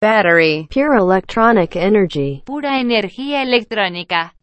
battery, pure electronic energy, pura energía electrónica.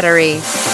Battery.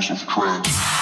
Russia's tracks.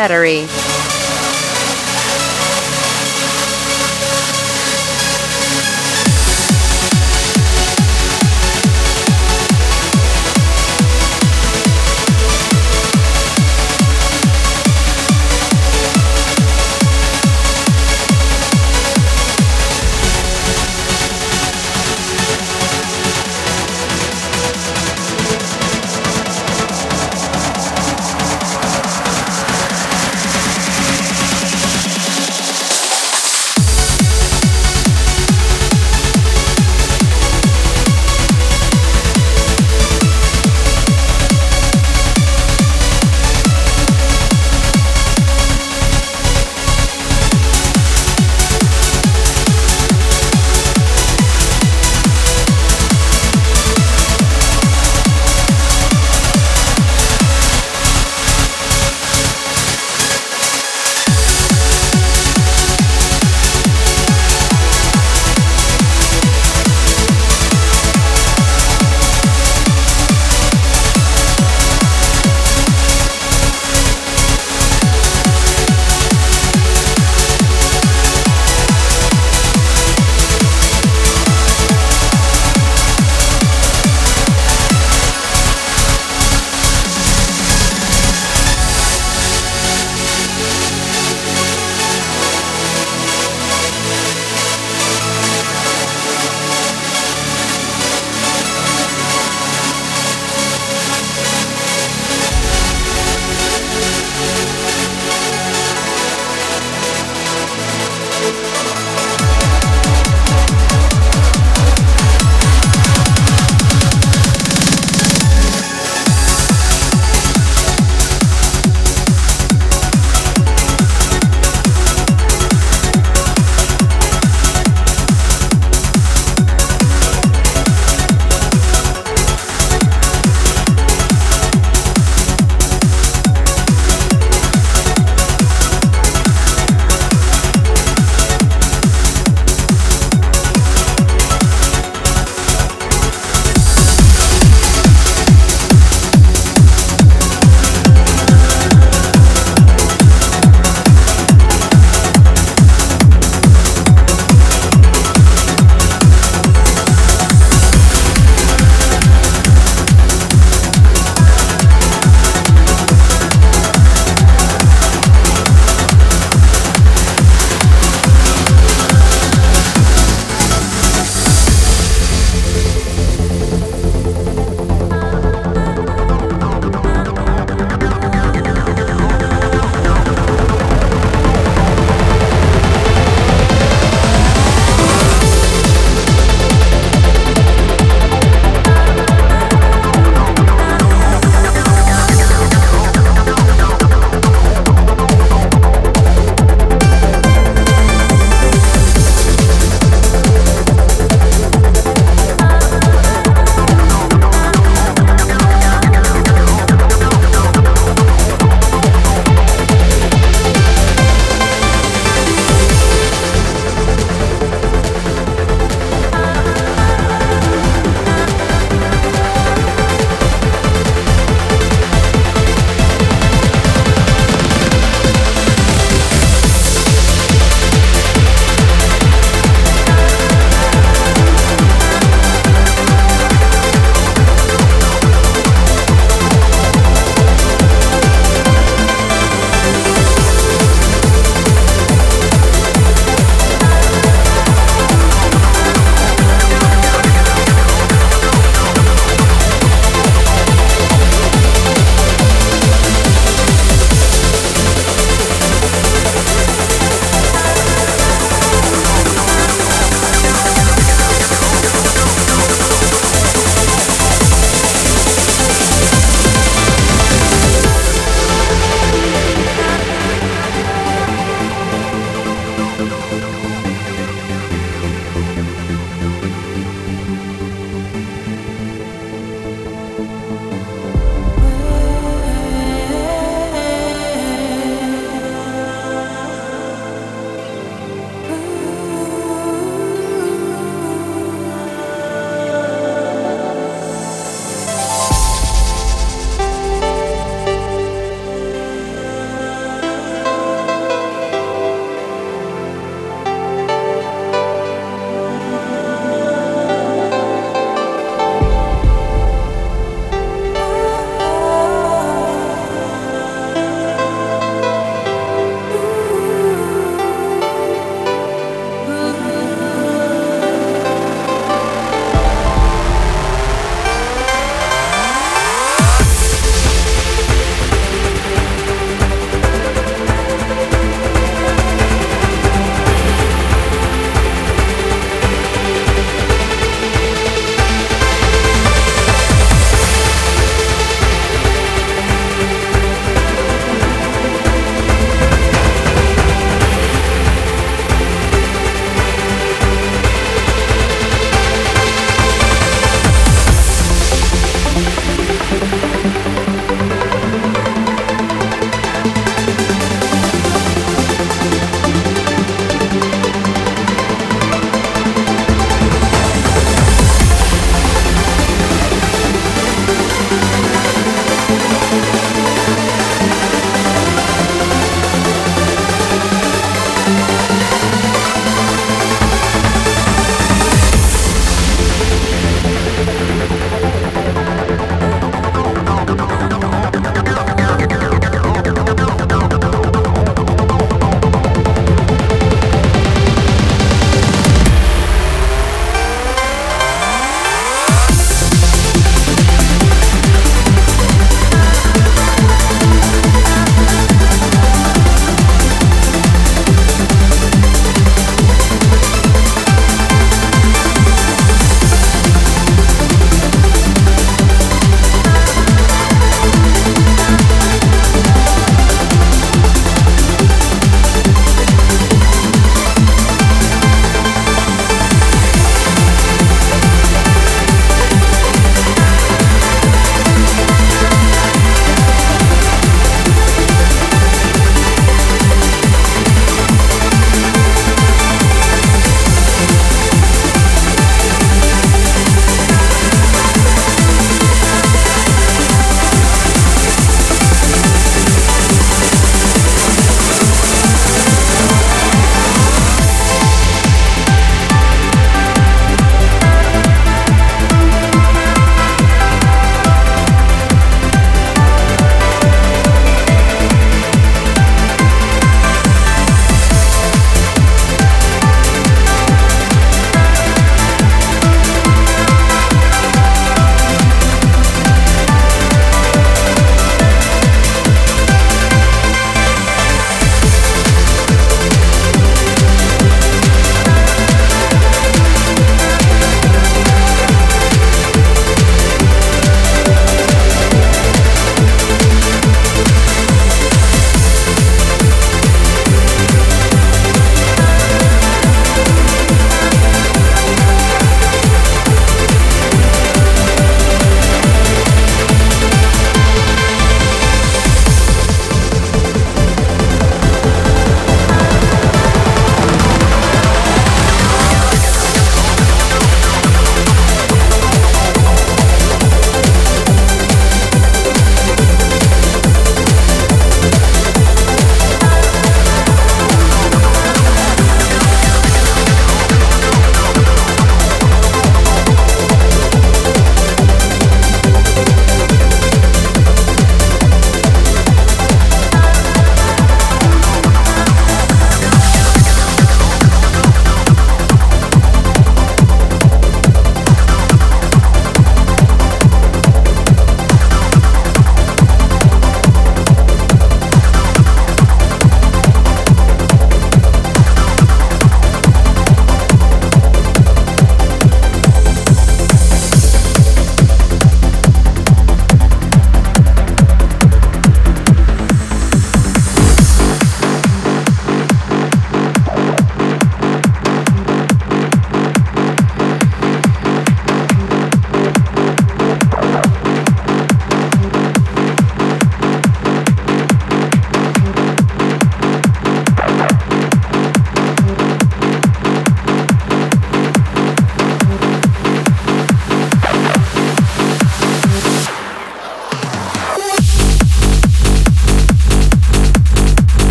Battery.